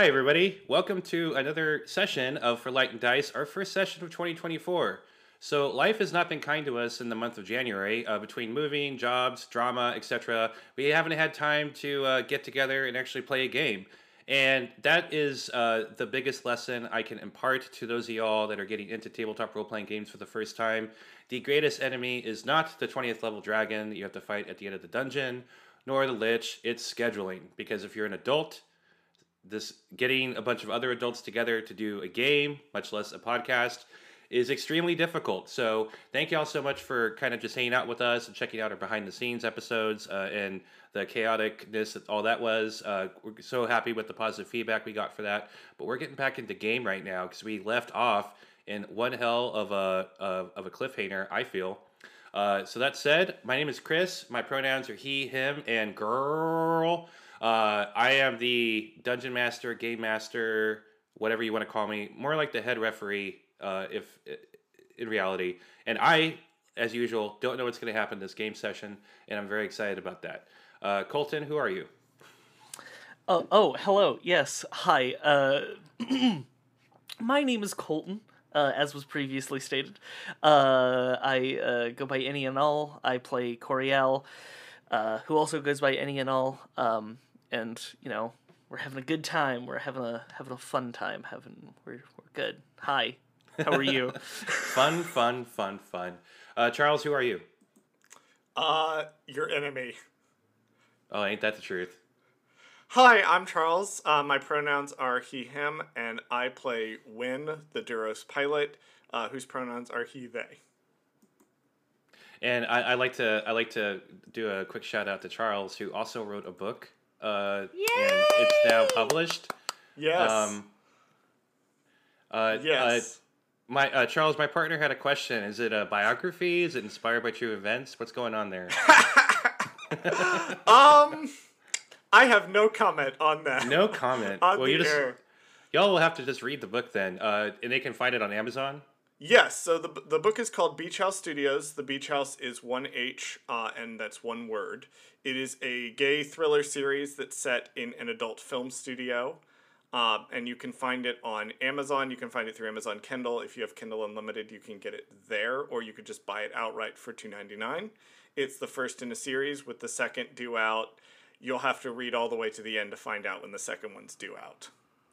Hi, everybody. Welcome to another session of For Light and Dice, our first session of 2024. So, life has not been kind to us in the month of January. Uh, between moving, jobs, drama, etc., we haven't had time to uh, get together and actually play a game. And that is uh, the biggest lesson I can impart to those of y'all that are getting into tabletop role playing games for the first time. The greatest enemy is not the 20th level dragon that you have to fight at the end of the dungeon, nor the lich, it's scheduling. Because if you're an adult, this getting a bunch of other adults together to do a game, much less a podcast, is extremely difficult. So thank you all so much for kind of just hanging out with us and checking out our behind the scenes episodes uh, and the chaoticness that all that was. Uh, we're so happy with the positive feedback we got for that. But we're getting back into game right now because we left off in one hell of a of, of a cliffhanger. I feel. Uh, so that said, my name is Chris. My pronouns are he, him, and girl. Uh, I am the dungeon master, game master, whatever you want to call me, more like the head referee, uh, if in reality. And I, as usual, don't know what's going to happen this game session, and I'm very excited about that. Uh, Colton, who are you? Oh, oh, hello. Yes, hi. Uh, my name is Colton. Uh, as was previously stated, uh, I uh, go by any and all. I play Coriel, uh, who also goes by any and all. Um, and you know we're having a good time. We're having a having a fun time. Having we're we're good. Hi, how are you? fun, fun, fun, fun. Uh, Charles, who are you? Uh, your enemy. Oh, ain't that the truth? Hi, I'm Charles. Uh, my pronouns are he, him, and I play Win, the Duros pilot, uh, whose pronouns are he, they. And I, I, like to I like to do a quick shout out to Charles, who also wrote a book uh, and it's now published. Yes. Um, uh, yes. Uh, my uh, Charles, my partner had a question. Is it a biography? Is it inspired by true events? What's going on there? um, I have no comment on that. No comment. on well, the you just air. y'all will have to just read the book then, uh, and they can find it on Amazon. Yes, so the the book is called Beach House Studios. The Beach House is one H, uh, and that's one word. It is a gay thriller series that's set in an adult film studio, uh, and you can find it on Amazon. You can find it through Amazon Kindle. If you have Kindle Unlimited, you can get it there, or you could just buy it outright for two ninety nine. It's the first in a series, with the second due out. You'll have to read all the way to the end to find out when the second one's due out.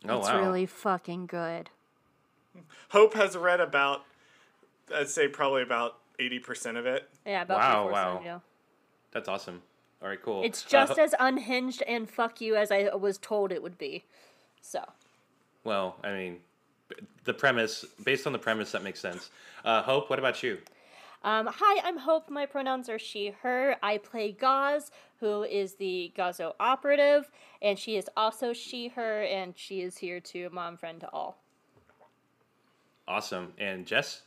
Oh, it's wow. really fucking good. Hope has read about, I'd say probably about eighty percent of it. Yeah, about wow, wow. Yeah. That's awesome. All right, cool. It's just uh, as unhinged and fuck you as I was told it would be. So. Well, I mean, the premise, based on the premise, that makes sense. Uh, Hope, what about you? Um, hi, I'm Hope. My pronouns are she, her. I play Gaz, who is the Gazo operative, and she is also she, her, and she is here to mom friend to all. Awesome. And Jess?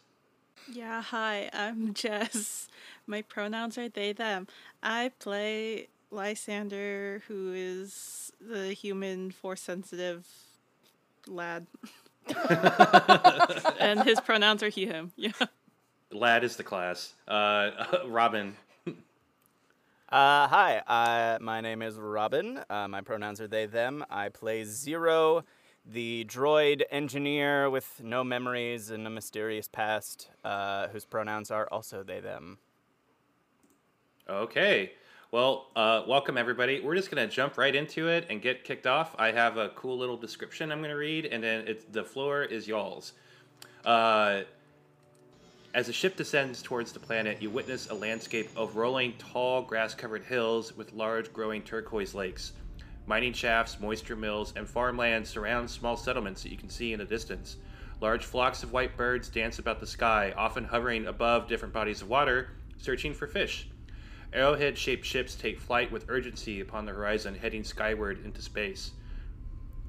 Yeah, hi, I'm Jess. My pronouns are they, them. I play Lysander, who is the human force sensitive lad. and his pronouns are he, him. Yeah. Lad is the class. Uh, Robin. Uh, hi, uh, my name is Robin. Uh, my pronouns are they, them. I play Zero, the droid engineer with no memories and a mysterious past, uh, whose pronouns are also they, them. Okay. Well, uh, welcome everybody. We're just going to jump right into it and get kicked off. I have a cool little description I'm going to read, and then it's, the floor is y'all's. Uh, as the ship descends towards the planet, you witness a landscape of rolling, tall, grass covered hills with large, growing turquoise lakes. Mining shafts, moisture mills, and farmland surround small settlements that you can see in the distance. Large flocks of white birds dance about the sky, often hovering above different bodies of water, searching for fish. Arrowhead shaped ships take flight with urgency upon the horizon, heading skyward into space.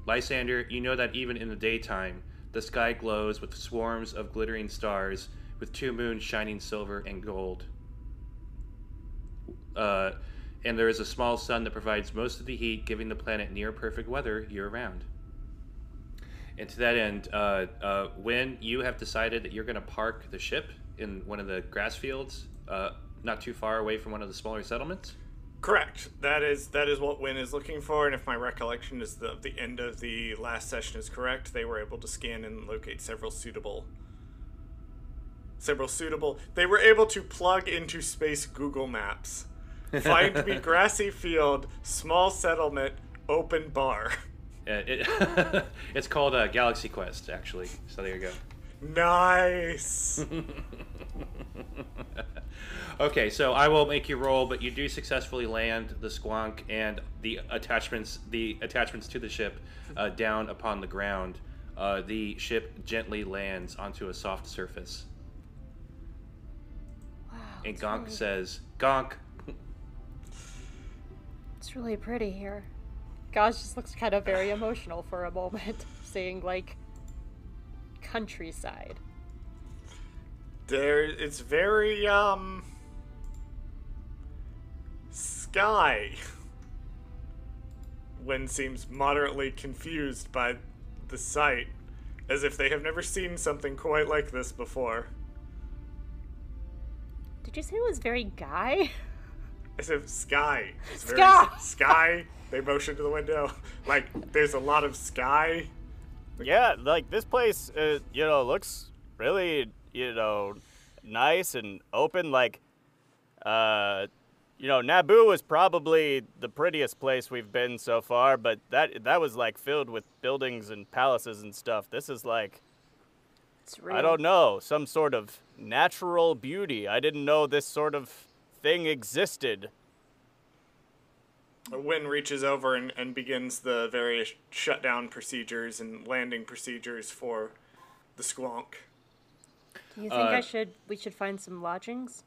Lysander, you know that even in the daytime, the sky glows with swarms of glittering stars, with two moons shining silver and gold. Uh, and there is a small sun that provides most of the heat, giving the planet near perfect weather year round. And to that end, uh, uh, when you have decided that you're going to park the ship in one of the grass fields, uh, not too far away from one of the smaller settlements, Correct. That is that is what Win is looking for, and if my recollection is the the end of the last session is correct, they were able to scan and locate several suitable several suitable. They were able to plug into space Google Maps. Find me grassy field, small settlement, open bar. Uh, it, it's called uh, Galaxy Quest, actually. So there you go. Nice. Okay, so I will make you roll, but you do successfully land the squonk and the attachments, the attachments to the ship, uh, down upon the ground. Uh, the ship gently lands onto a soft surface, Wow. and Gonk really- says, "Gonk." It's really pretty here. Gaz just looks kind of very emotional for a moment, saying like countryside. there it's very um sky Win seems moderately confused by the sight as if they have never seen something quite like this before Did you say it was very guy? as if sky is very Sky! sky they motion to the window like there's a lot of sky Yeah, like this place, uh, you know, looks really, you know, nice and open. Like, uh, you know, Naboo was probably the prettiest place we've been so far, but that that was like filled with buildings and palaces and stuff. This is like, It's real. I don't know, some sort of natural beauty. I didn't know this sort of thing existed. Win reaches over and, and begins the various shutdown procedures and landing procedures for the squonk. Do you think I Uh, should we should find some lodgings?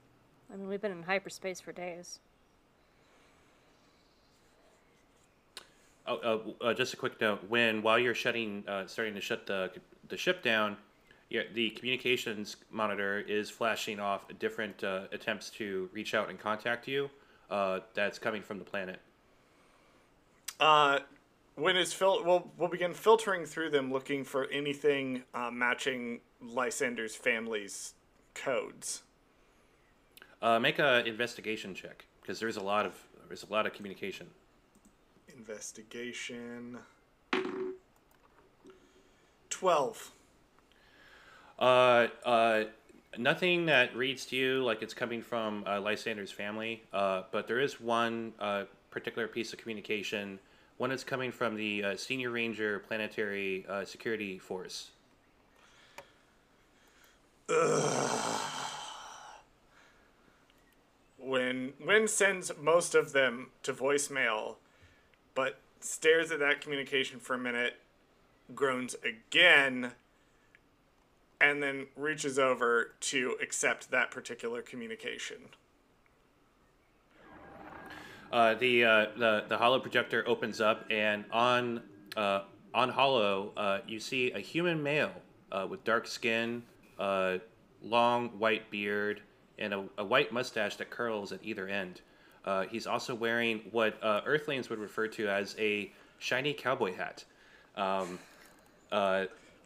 I mean, we've been in hyperspace for days. Oh, uh, uh, just a quick note: when while you're shutting, uh, starting to shut the the ship down, yeah, the communications monitor is flashing off different uh, attempts to reach out and contact you. Uh, that's coming from the planet. Uh, Win is fil- we'll we'll begin filtering through them, looking for anything uh, matching Lysander's family's codes. Uh, make a investigation check because there's a lot of there's a lot of communication. Investigation. Twelve. Uh, uh, nothing that reads to you like it's coming from uh, Lysander's family, uh, but there is one uh, particular piece of communication. One that's coming from the uh, Senior Ranger Planetary uh, Security Force. When Win sends most of them to voicemail, but stares at that communication for a minute, groans again, and then reaches over to accept that particular communication. Uh, the, uh, the the holo projector opens up, and on uh, on holo, uh, you see a human male uh, with dark skin, uh, long white beard, and a, a white mustache that curls at either end. He's also wearing what Earthlings would refer to as a shiny cowboy hat. Um,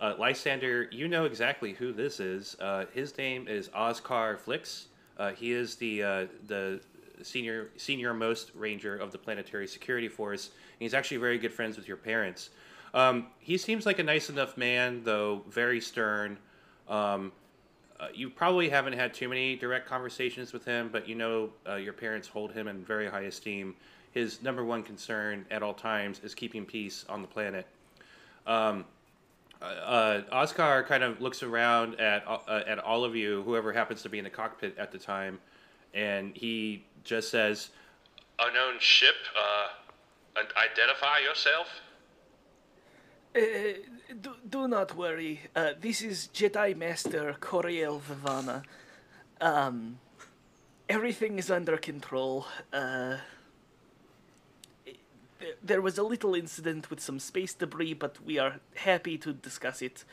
uh, Lysander, you know exactly who this is. Uh, his name is Oscar Flix. Uh, he is the uh, the senior senior most ranger of the Planetary Security Force. He's actually very good friends with your parents. Um, he seems like a nice enough man, though very stern. Um, uh, you probably haven't had too many direct conversations with him, but you know uh, your parents hold him in very high esteem. His number one concern at all times is keeping peace on the planet. Um, uh, Oscar kind of looks around at uh, at all of you, whoever happens to be in the cockpit at the time, and he just says, Unknown ship, uh, identify yourself? Uh, do, do not worry. Uh, this is Jedi Master Coriel Vivana. Um, everything is under control. Uh, there, there was a little incident with some space debris, but we are happy to discuss it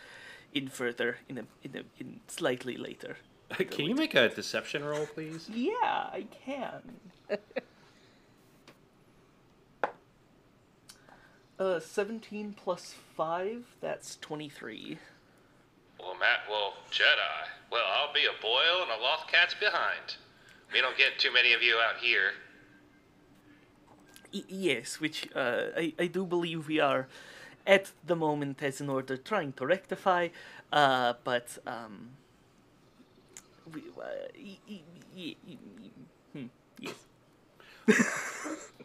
in further in a, in a, in slightly later. Can you make a deception roll, please? Yeah, I can. uh, 17 plus 5, that's 23. Well, Matt, well, Jedi. Well, I'll be a boil and a loth cat's behind. We don't get too many of you out here. Yes, which uh, I, I do believe we are at the moment as an order trying to rectify, uh, but um, we, uh, y- y- y- hmm, yes.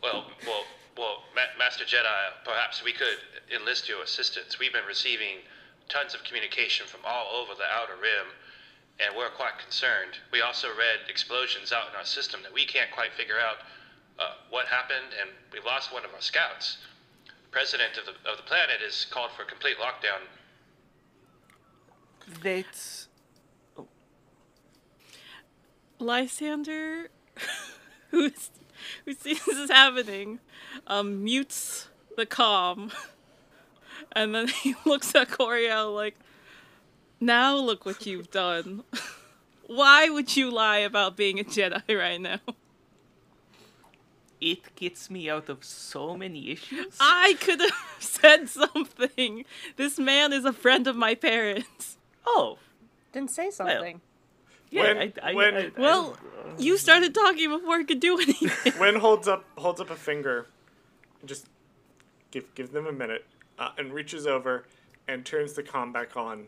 Well, well, well, Ma- Master Jedi, perhaps we could enlist your assistance. We've been receiving tons of communication from all over the Outer Rim, and we're quite concerned. We also read explosions out in our system that we can't quite figure out uh, what happened, and we lost one of our scouts. The President of the, of the planet has called for a complete lockdown. That's. Lysander, who's, who sees this happening, um, mutes the comm, and then he looks at Coriel like, "Now look what you've done. Why would you lie about being a Jedi right now? It gets me out of so many issues. I could have said something. This man is a friend of my parents. oh, Then say something. yeah. When- I, I, Win- I, I, Well, you started talking before I could do anything. Win holds up holds up a finger, just give give them a minute, uh, and reaches over and turns the comm back on.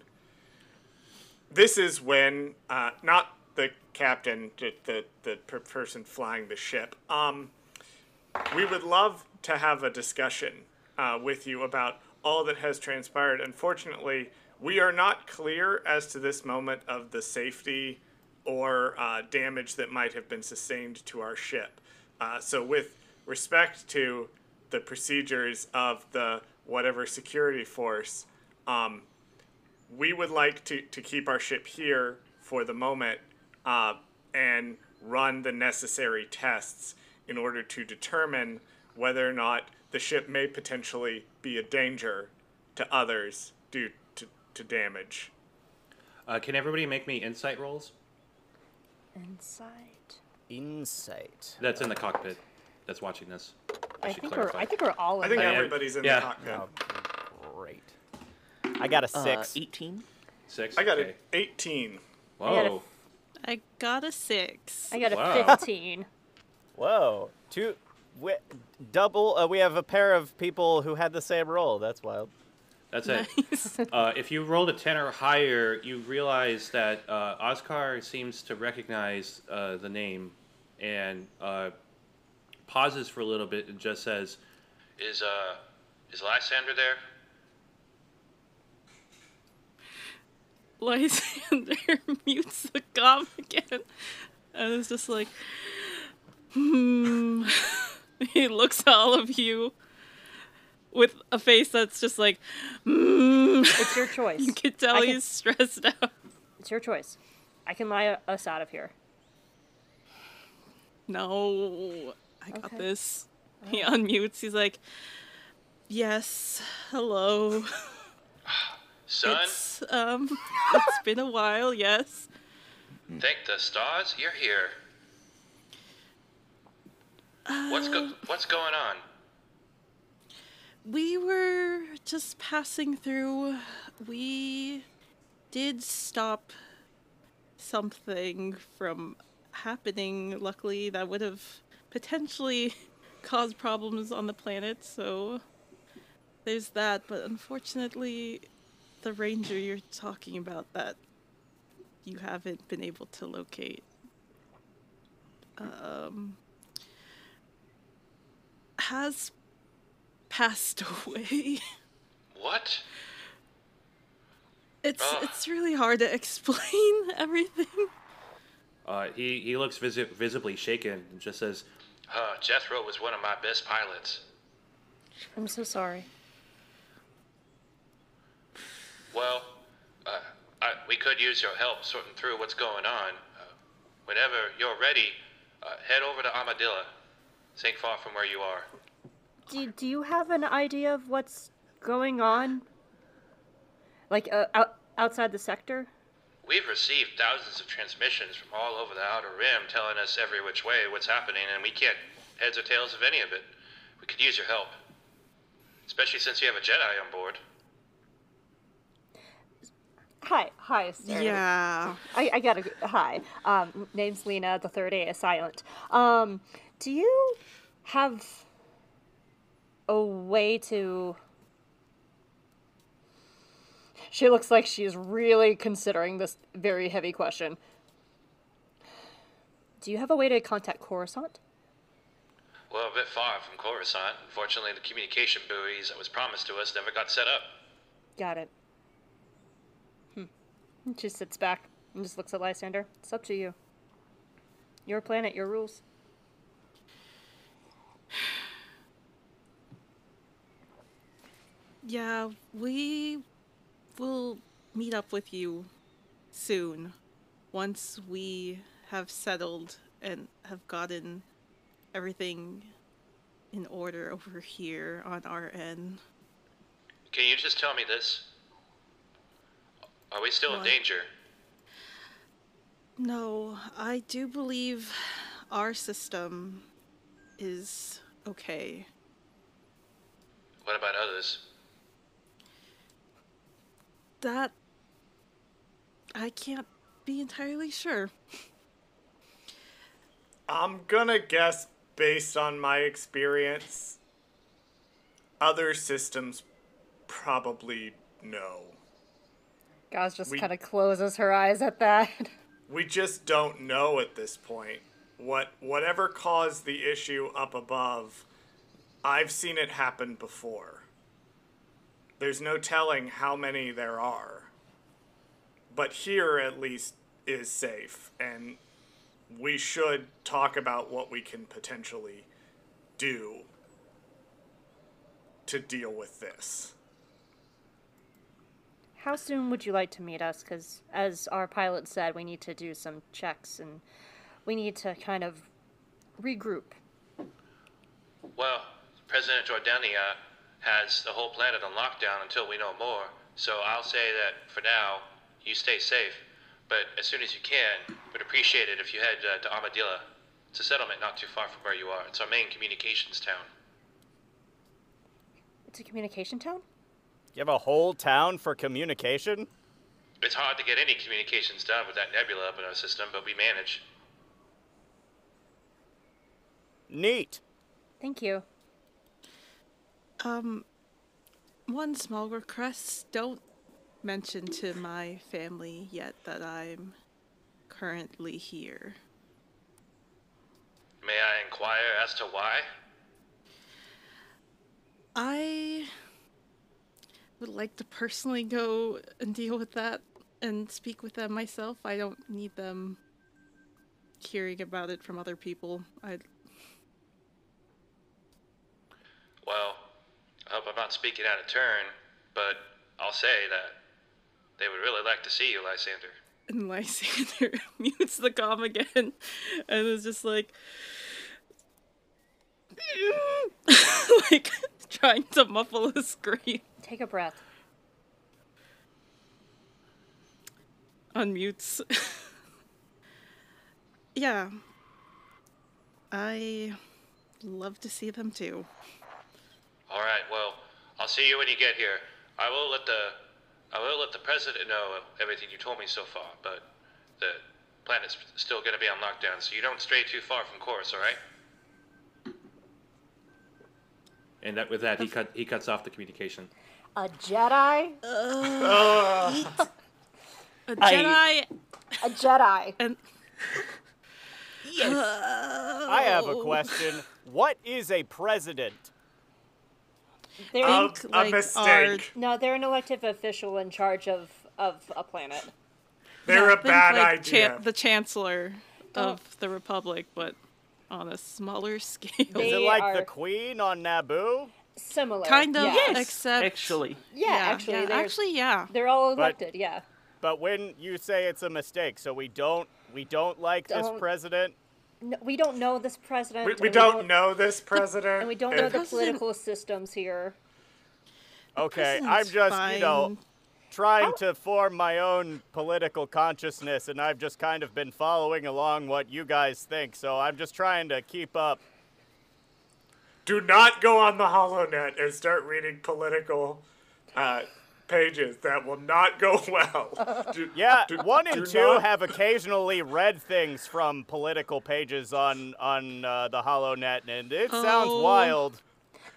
This is when uh, not the captain, the the, the person flying the ship. Um, we would love to have a discussion uh, with you about all that has transpired. Unfortunately, we are not clear as to this moment of the safety or uh, damage that might have been sustained to our ship. Uh, so, with respect to the procedures of the whatever security force, um, we would like to, to keep our ship here for the moment uh, and run the necessary tests in order to determine whether or not the ship may potentially be a danger to others due to, to damage. Uh, can everybody make me insight rolls? Insight. Insight. That's in the cockpit. That's watching this. I should think clarify. we're I think we're all in I think I everybody's in yeah. the cockpit. Oh, great. I got a uh, six. 18. Six. I got okay. an 18. Whoa. I got a six. I got a Wow. 15. Whoa. Two. We, double. Uh, we have a pair of people who had the same roll. That's wild. That's it. Nice. Uh, if you rolled a 10 or higher, you realize that uh, Oscar seems to recognize uh, the name and uh, pauses for a little bit and just says, "Is uh, is Lysander there?" Lysander mutes the comm again. And it's just like, hmm. he looks at all of you with a face that's just like, hmm. It's your choice. You can tell I can- he's stressed out. It's your choice. I can lie us out of here. No, I got Okay. this. He unmutes. He's like, yes, hello. Son, It's, um, it's been a while, yes. thank the stars you're here. What's go- What's going on? We were just passing through. We did stop something from happening. Luckily, that would have potentially caused problems on the planet, so there's that. But unfortunately, the ranger you're talking about that you haven't been able to locate um, has passed away. What? It's Ugh. it's really hard to explain everything. Uh, he he looks visi- visibly shaken and just says, uh, "Jethro was one of my best pilots." I'm so sorry. Well, uh, I, we could use your help sorting through what's going on. Uh, whenever you're ready, uh, head over to Armadillo. This far from where you are. Do, do you have an idea of what's going on? Like uh, out, outside the sector? We've received thousands of transmissions from all over the Outer Rim telling us every which way what's happening, and we can't heads or tails of any of it. We could use your help. Especially since you have a Jedi on board. Hi, hi, sir. Yeah. I, I got a hi. Um, name's Lena. The third A is silent. Um, do you have a way to? She looks like she's really considering this very heavy question. Do you have a way to contact Coruscant? Well, a bit far from Coruscant. Unfortunately, the communication buoys that was promised to us never got set up. Got it. Hmm. She sits back and just looks at Lysander. It's up to you. Your planet, your rules. Yeah, we will meet up with you soon once we have settled and have gotten everything in order over here on our end. Can you just tell me this? Are we still in danger? No, I do believe our system is okay. What about others? That I can't be entirely sure. I'm gonna guess based on my experience, other systems probably no. Gaz just We- kind of closes her eyes at that. We just don't know at this point. What whatever caused the issue up above, I've seen it happen before. There's no telling how many there are. But here at least is safe and we should talk about what we can potentially do to deal with this. How soon would you like to meet us? Because, as our pilot said, we need to do some checks and we need to kind of regroup. Well, President Jordania has the whole planet on lockdown until we know more. So I'll say that for now, you stay safe. But as soon as you can, would appreciate it if you head uh, to Armadillo. It's a settlement not too far from where you are. It's our main communications town. It's a communication town? You have a whole town for communication? It's hard to get any communications done with that nebula up in our system, but we manage. Neat. Thank you. Um, one small request: don't mention to my family yet that I'm currently here. May I inquire as to why? I would like to personally go and deal with that and speak with them myself. I don't need them hearing about it from other people. I Well, I hope I'm not speaking out of turn, but I'll say that they would really like to see you, Lysander. and Lysander mutes the comm again and is just like like trying to muffle a scream. Take a breath. Unmutes. yeah. I love to see them too. All right. Well, I'll see you when you get here. I will let the I will let the president know of everything you told me so far, but the planet's still going to be on lockdown, so you don't stray too far from course. All right? And that, with that, he cut he cuts off the communication. A Jedi? A I- Jedi A Jedi. and I have a question. What is a president? They're, A, Think, a like, mistake. no, they're an elective official in charge of, of a planet. They're Yeah, a bad like idea. Chan- the chancellor oh. of the republic, but on a smaller scale. Is it like are- the queen on Naboo? Similar. Kind of, Yeah. Yes, except actually. Yeah, actually, yeah, they're- actually, yeah. They're all But- elected, yeah. But when you say it's a mistake, so we don't we don't like this Don't- president. No, we don't know this president. We, we and don't know this president. And we don't know the President- political systems here. Okay, I'm president's just you know fine. trying to form my own political consciousness, and I've just kind of been following along what you guys think. So I'm just trying to keep up. Do not go on the HoloNet and start reading political uh, pages. That will not go well. Do- Yeah, do- one do and two not- have occasionally read things from political pages on on uh, the HoloNet, and it sounds Oh. wild.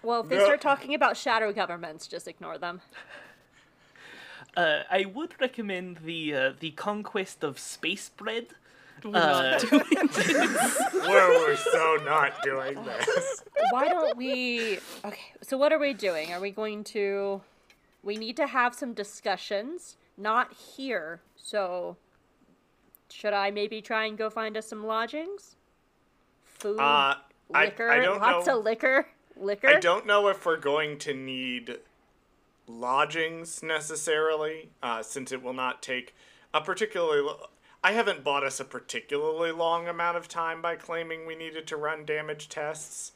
Well, if they No. start talking about shadow governments, just ignore them. Uh, I would recommend the uh, the conquest of space bread. We're not Uh, doing We're, we're so not doing this. Why don't we? Okay, so what are we doing? Are we going to? We need to have some discussions, not here. So, should I maybe try and go find us some lodgings? Food, Uh, I, liquor, I don't lots know. of liquor, liquor. I don't know if we're going to need lodgings necessarily, uh, since it will not take a particularly. Lo- I haven't bought us a particularly long amount of time by claiming we needed to run damage tests.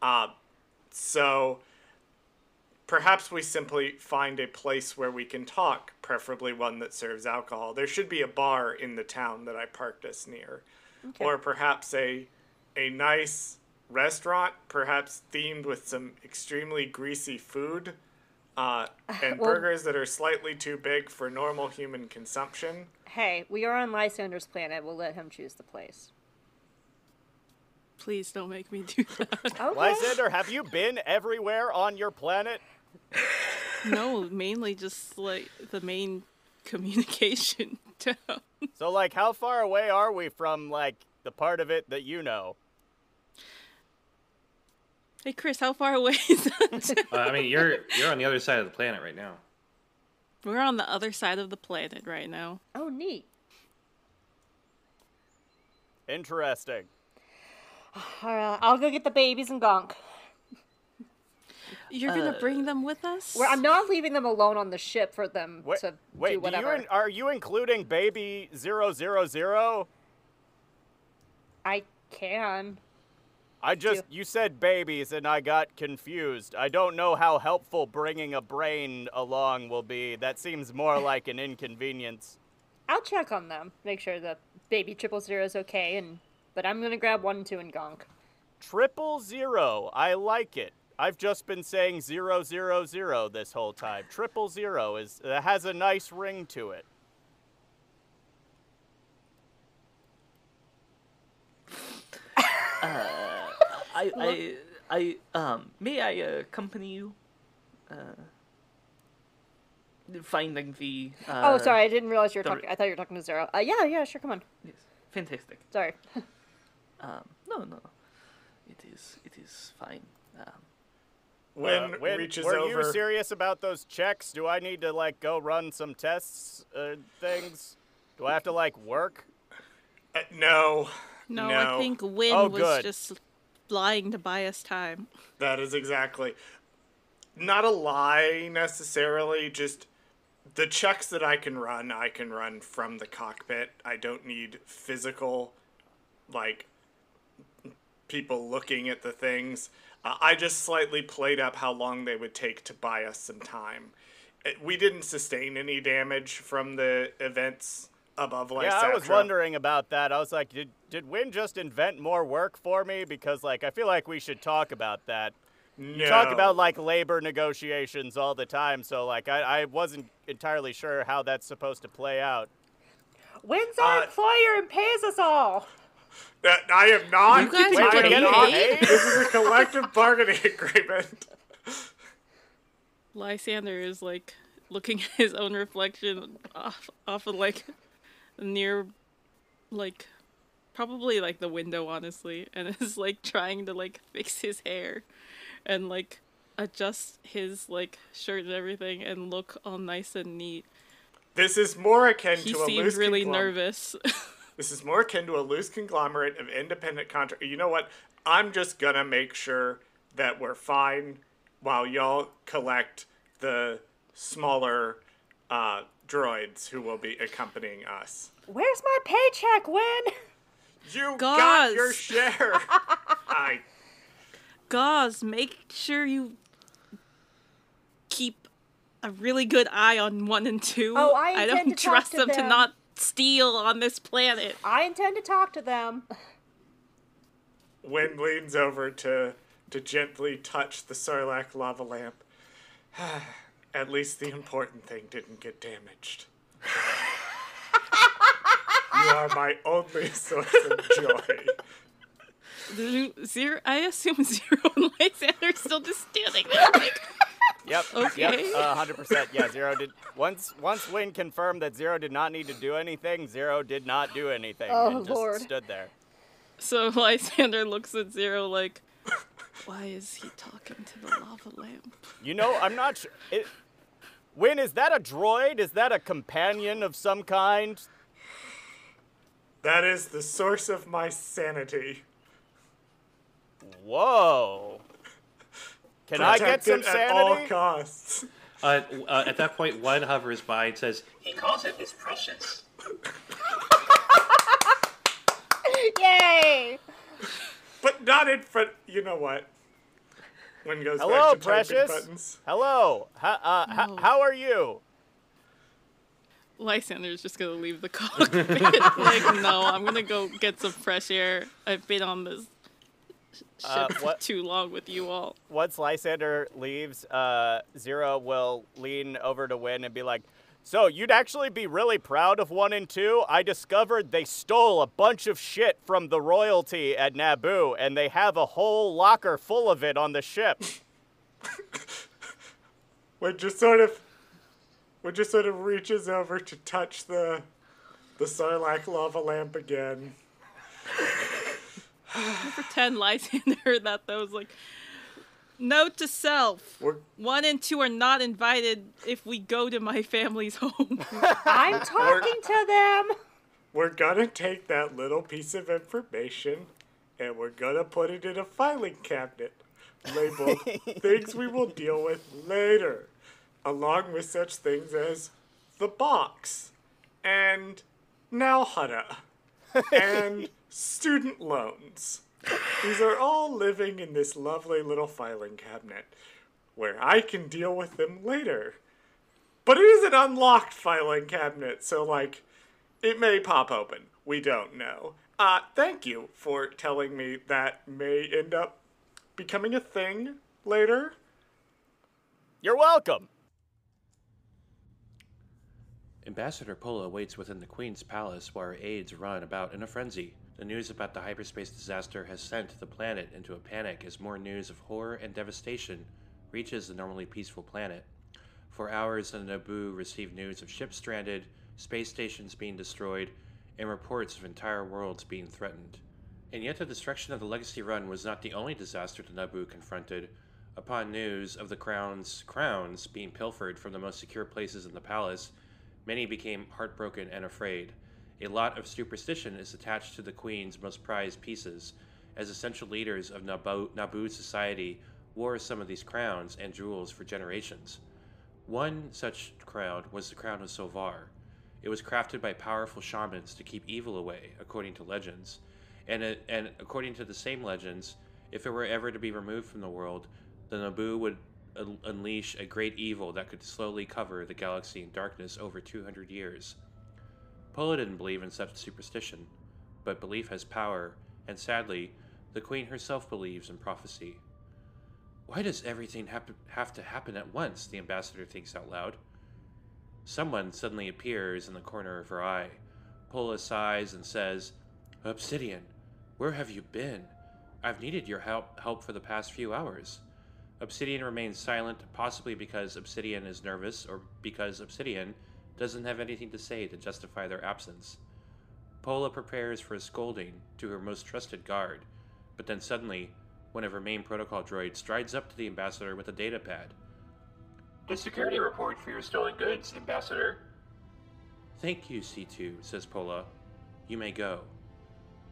Uh, so perhaps we simply find a place where we can talk, preferably one that serves alcohol. There should be a bar in the town that I parked us near, or perhaps a a nice restaurant, perhaps themed with some extremely greasy food. Uh, and Well- burgers that are slightly too big for normal human consumption. Hey, we are on Lysander's planet. We'll let him choose the place. Please don't make me do that. Okay. Lysander, have you been everywhere on your planet? No, mainly just like the main communication town. So, like, how far away are we from like the part of it that you know? Hey, Chris, how far away is that? Uh, I mean, you're you're on the other side of the planet right now. We're on the other side of the planet right now. Oh, neat. Interesting. All right, I'll go get the babies and Gonk. You're gonna uh, bring them with us? Where I'm not leaving them alone on the ship for them Wait, to wait do do you whatever. in, are you including baby zero zero zero? I can. I just you said babies and I got confused. I don't know how helpful bringing a brain along will be. That seems more like an inconvenience. I'll check on them, make sure the baby triple zero is okay, and but I'm gonna grab one two and Gonk. Triple zero. I like it. I've just been saying zero zero zero this whole time. Triple zero is uh, has a nice ring to it. Uh, I, I, I, um, may I uh, accompany you? Uh, finding the. Uh, oh, sorry, I didn't realize you were talking. I thought you were talking to Zero. Uh, yeah, yeah, sure, come on. Yes, fantastic. Sorry. Um, no, no, it is, it is fine. Um, When Uh, when- reaches were over. you serious about those checks? Do I need to like go run some tests, uh, things? Do I have to like work? Uh, no. no, no. I think Win Oh, was good. just lying to buy us time. That is exactly. Not a lie necessarily, just the checks that I can run, I can run from the cockpit. I don't need physical, like, people looking at the things. Uh, I just slightly played up how long they would take to buy us some time. It, we didn't sustain any damage from the events above Lysatra. Yeah, I was wondering about that. I was like, did did Win just invent more work for me? Because like I feel like we should talk about that. You talk about like labor negotiations all the time, so like I, I wasn't entirely sure how that's supposed to play out. Win's our Uh, employer and pays us all? That I am not. You guys are getting not- paid? This is a collective bargaining agreement. Lysander is like looking at his own reflection off off of like near like probably like the window honestly and is like trying to like fix his hair and like adjust his like shirt and everything and look all nice and neat. This is more akin He to a seems really conglom- nervous. This is more akin to a loose conglomerate of independent contract. You know what? I'm just gonna make sure that we're fine while y'all collect the smaller uh, droids who will be accompanying us. Where's my paycheck, Win? You got your share. I Gaz, make sure you keep a really good eye on one and two. Oh, I I don't to talk trust to them, to not steal on this planet. I intend to talk to them. Win leans over to to gently touch the Sarlacc lava lamp. At least the important thing didn't get damaged. you are my only source of joy. Zero, I assume Zero and Lysander are still just standing there. Like, Yep. Okay. Yep. Uh, hundred percent. Yeah. Zero did. Once once Win confirmed that Zero did not need to do anything, Zero did not do anything Oh, and just stood there. so Lysander looks at Zero like, why is he talking to the lava lamp? You know, I'm not sure. It, Win, is that a droid? Is that a companion of some kind? That is the source of my sanity. Whoa. Can I get Protect some it at all costs. Uh, uh, at that point, one hovers by and says, "He calls it his precious." Yay! But not in front. You know what? Win goes Hello, back to typing precious. buttons. Hello. How, uh, h- No. how are you? Lysander's just gonna leave the cockpit. like, no, I'm gonna go get some fresh air. I've been on this sh- ship Uh, what- too long with you all. Once Lysander leaves, uh, Zero will lean over to Win and be like, So, you'd actually be really proud of one and two? I discovered they stole a bunch of shit from the royalty at Naboo, and they have a whole locker full of it on the ship. Which just sort of, which just sort of reaches over to touch the, the Sarlacc lava lamp again. Pretend Lysander that those like. Note to self: We're one and two are not invited if we go to my family's home. I'm talking to them. we're gonna take that little piece of information, and we're gonna put it in a filing cabinet, labeled "Things we will deal with later," along with such things as the box, and Nal Hutta, and student loans. These are all living in this lovely little filing cabinet where I can deal with them later. But it is an unlocked filing cabinet, so like it may pop open. We don't know. Uh thank you for telling me that may end up becoming a thing later. You're welcome. Ambassador Pola waits within the Queen's palace while her aides run about in a frenzy. The news about the hyperspace disaster has sent the planet into a panic as more news of horror and devastation reaches the normally peaceful planet. For hours, the Naboo received news of ships stranded, space stations being destroyed, and reports of entire worlds being threatened. And yet, the destruction of the Legacy Run was not the only disaster the Naboo confronted. Upon news of the crown's crowns being pilfered from the most secure places in the palace, many became heartbroken and afraid. A lot of superstition is attached to the Queen's most prized pieces, as essential leaders of Naboo, Naboo society wore some of these crowns and jewels for generations. One such crown was the crown of Sovar. It was crafted by powerful shamans to keep evil away, according to legends. And, it, and according to the same legends, if it were ever to be removed from the world, the Naboo would un- unleash a great evil that could slowly cover the galaxy in darkness over 200 years. Pola didn't believe in such superstition, but belief has power, and sadly, the Queen herself believes in prophecy. Why does everything have to, have to happen at once? The ambassador thinks out loud. Someone suddenly appears in the corner of her eye. Pola sighs and says, Obsidian, where have you been? I've needed your help, help for the past few hours. Obsidian remains silent, possibly because Obsidian is nervous or because Obsidian doesn't have anything to say to justify their absence. Pola prepares for a scolding to her most trusted guard, but then suddenly, one of her main protocol droids strides up to the ambassador with a data pad. The security report for your stolen goods, Ambassador. Thank you, C2, says Pola. You may go.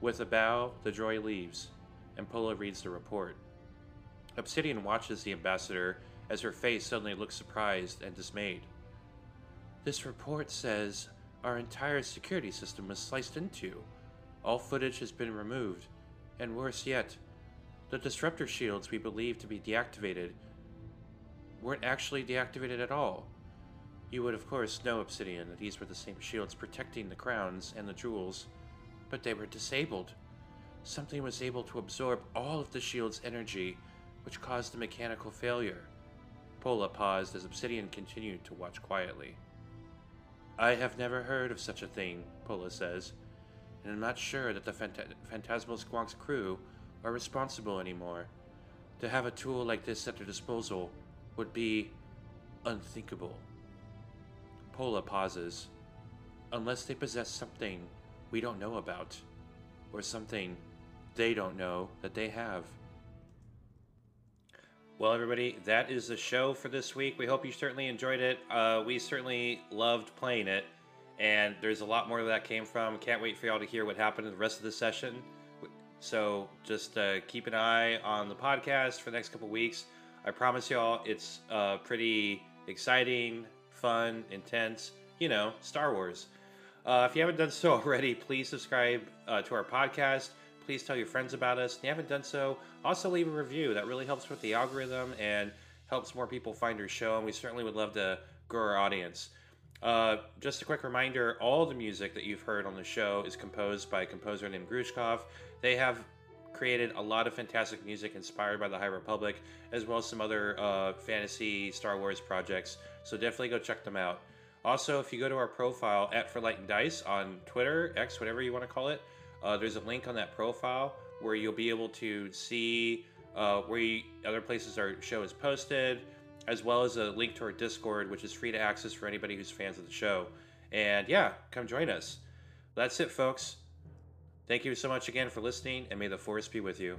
With a bow, the droid leaves, and Pola reads the report. Obsidian watches the ambassador as her face suddenly looks surprised and dismayed. This report says our entire security system was sliced into. All footage has been removed, and worse yet, the disruptor shields we believe to be deactivated weren't actually deactivated at all. You would, of course, know, Obsidian, that these were the same shields protecting the crowns and the jewels, but they were disabled. Something was able to absorb all of the shield's energy, which caused the mechanical failure. Pola paused as Obsidian continued to watch quietly. I have never heard of such a thing, Pola says, and I'm not sure that the Phant- Phantasmal Squonk's crew are responsible anymore. To have a tool like this at their disposal would be unthinkable. Pola pauses. Unless they possess something we don't know about, or something they don't know that they have. Well, everybody, that is the show for this week. We hope you certainly enjoyed it. Uh, we certainly loved playing it, and there's a lot more that came from. Can't wait for y'all to hear what happened in the rest of the session. So just uh, keep an eye on the podcast for the next couple weeks. I promise y'all, it's uh, pretty exciting, fun, intense. You know, Star Wars. Uh, if you haven't done so already, please subscribe uh, to our podcast. Please tell your friends about us. If you haven't done so, also leave a review. That really helps with the algorithm and helps more people find our show. And we certainly would love to grow our audience. Uh, just a quick reminder all the music that you've heard on the show is composed by a composer named Grushkov. They have created a lot of fantastic music inspired by the High Republic, as well as some other uh, fantasy Star Wars projects. So definitely go check them out. Also, if you go to our profile at For Light and Dice on Twitter, X, whatever you want to call it, uh, there's a link on that profile where you'll be able to see uh, where you, other places our show is posted, as well as a link to our Discord, which is free to access for anybody who's fans of the show. And yeah, come join us. That's it, folks. Thank you so much again for listening, and may the force be with you.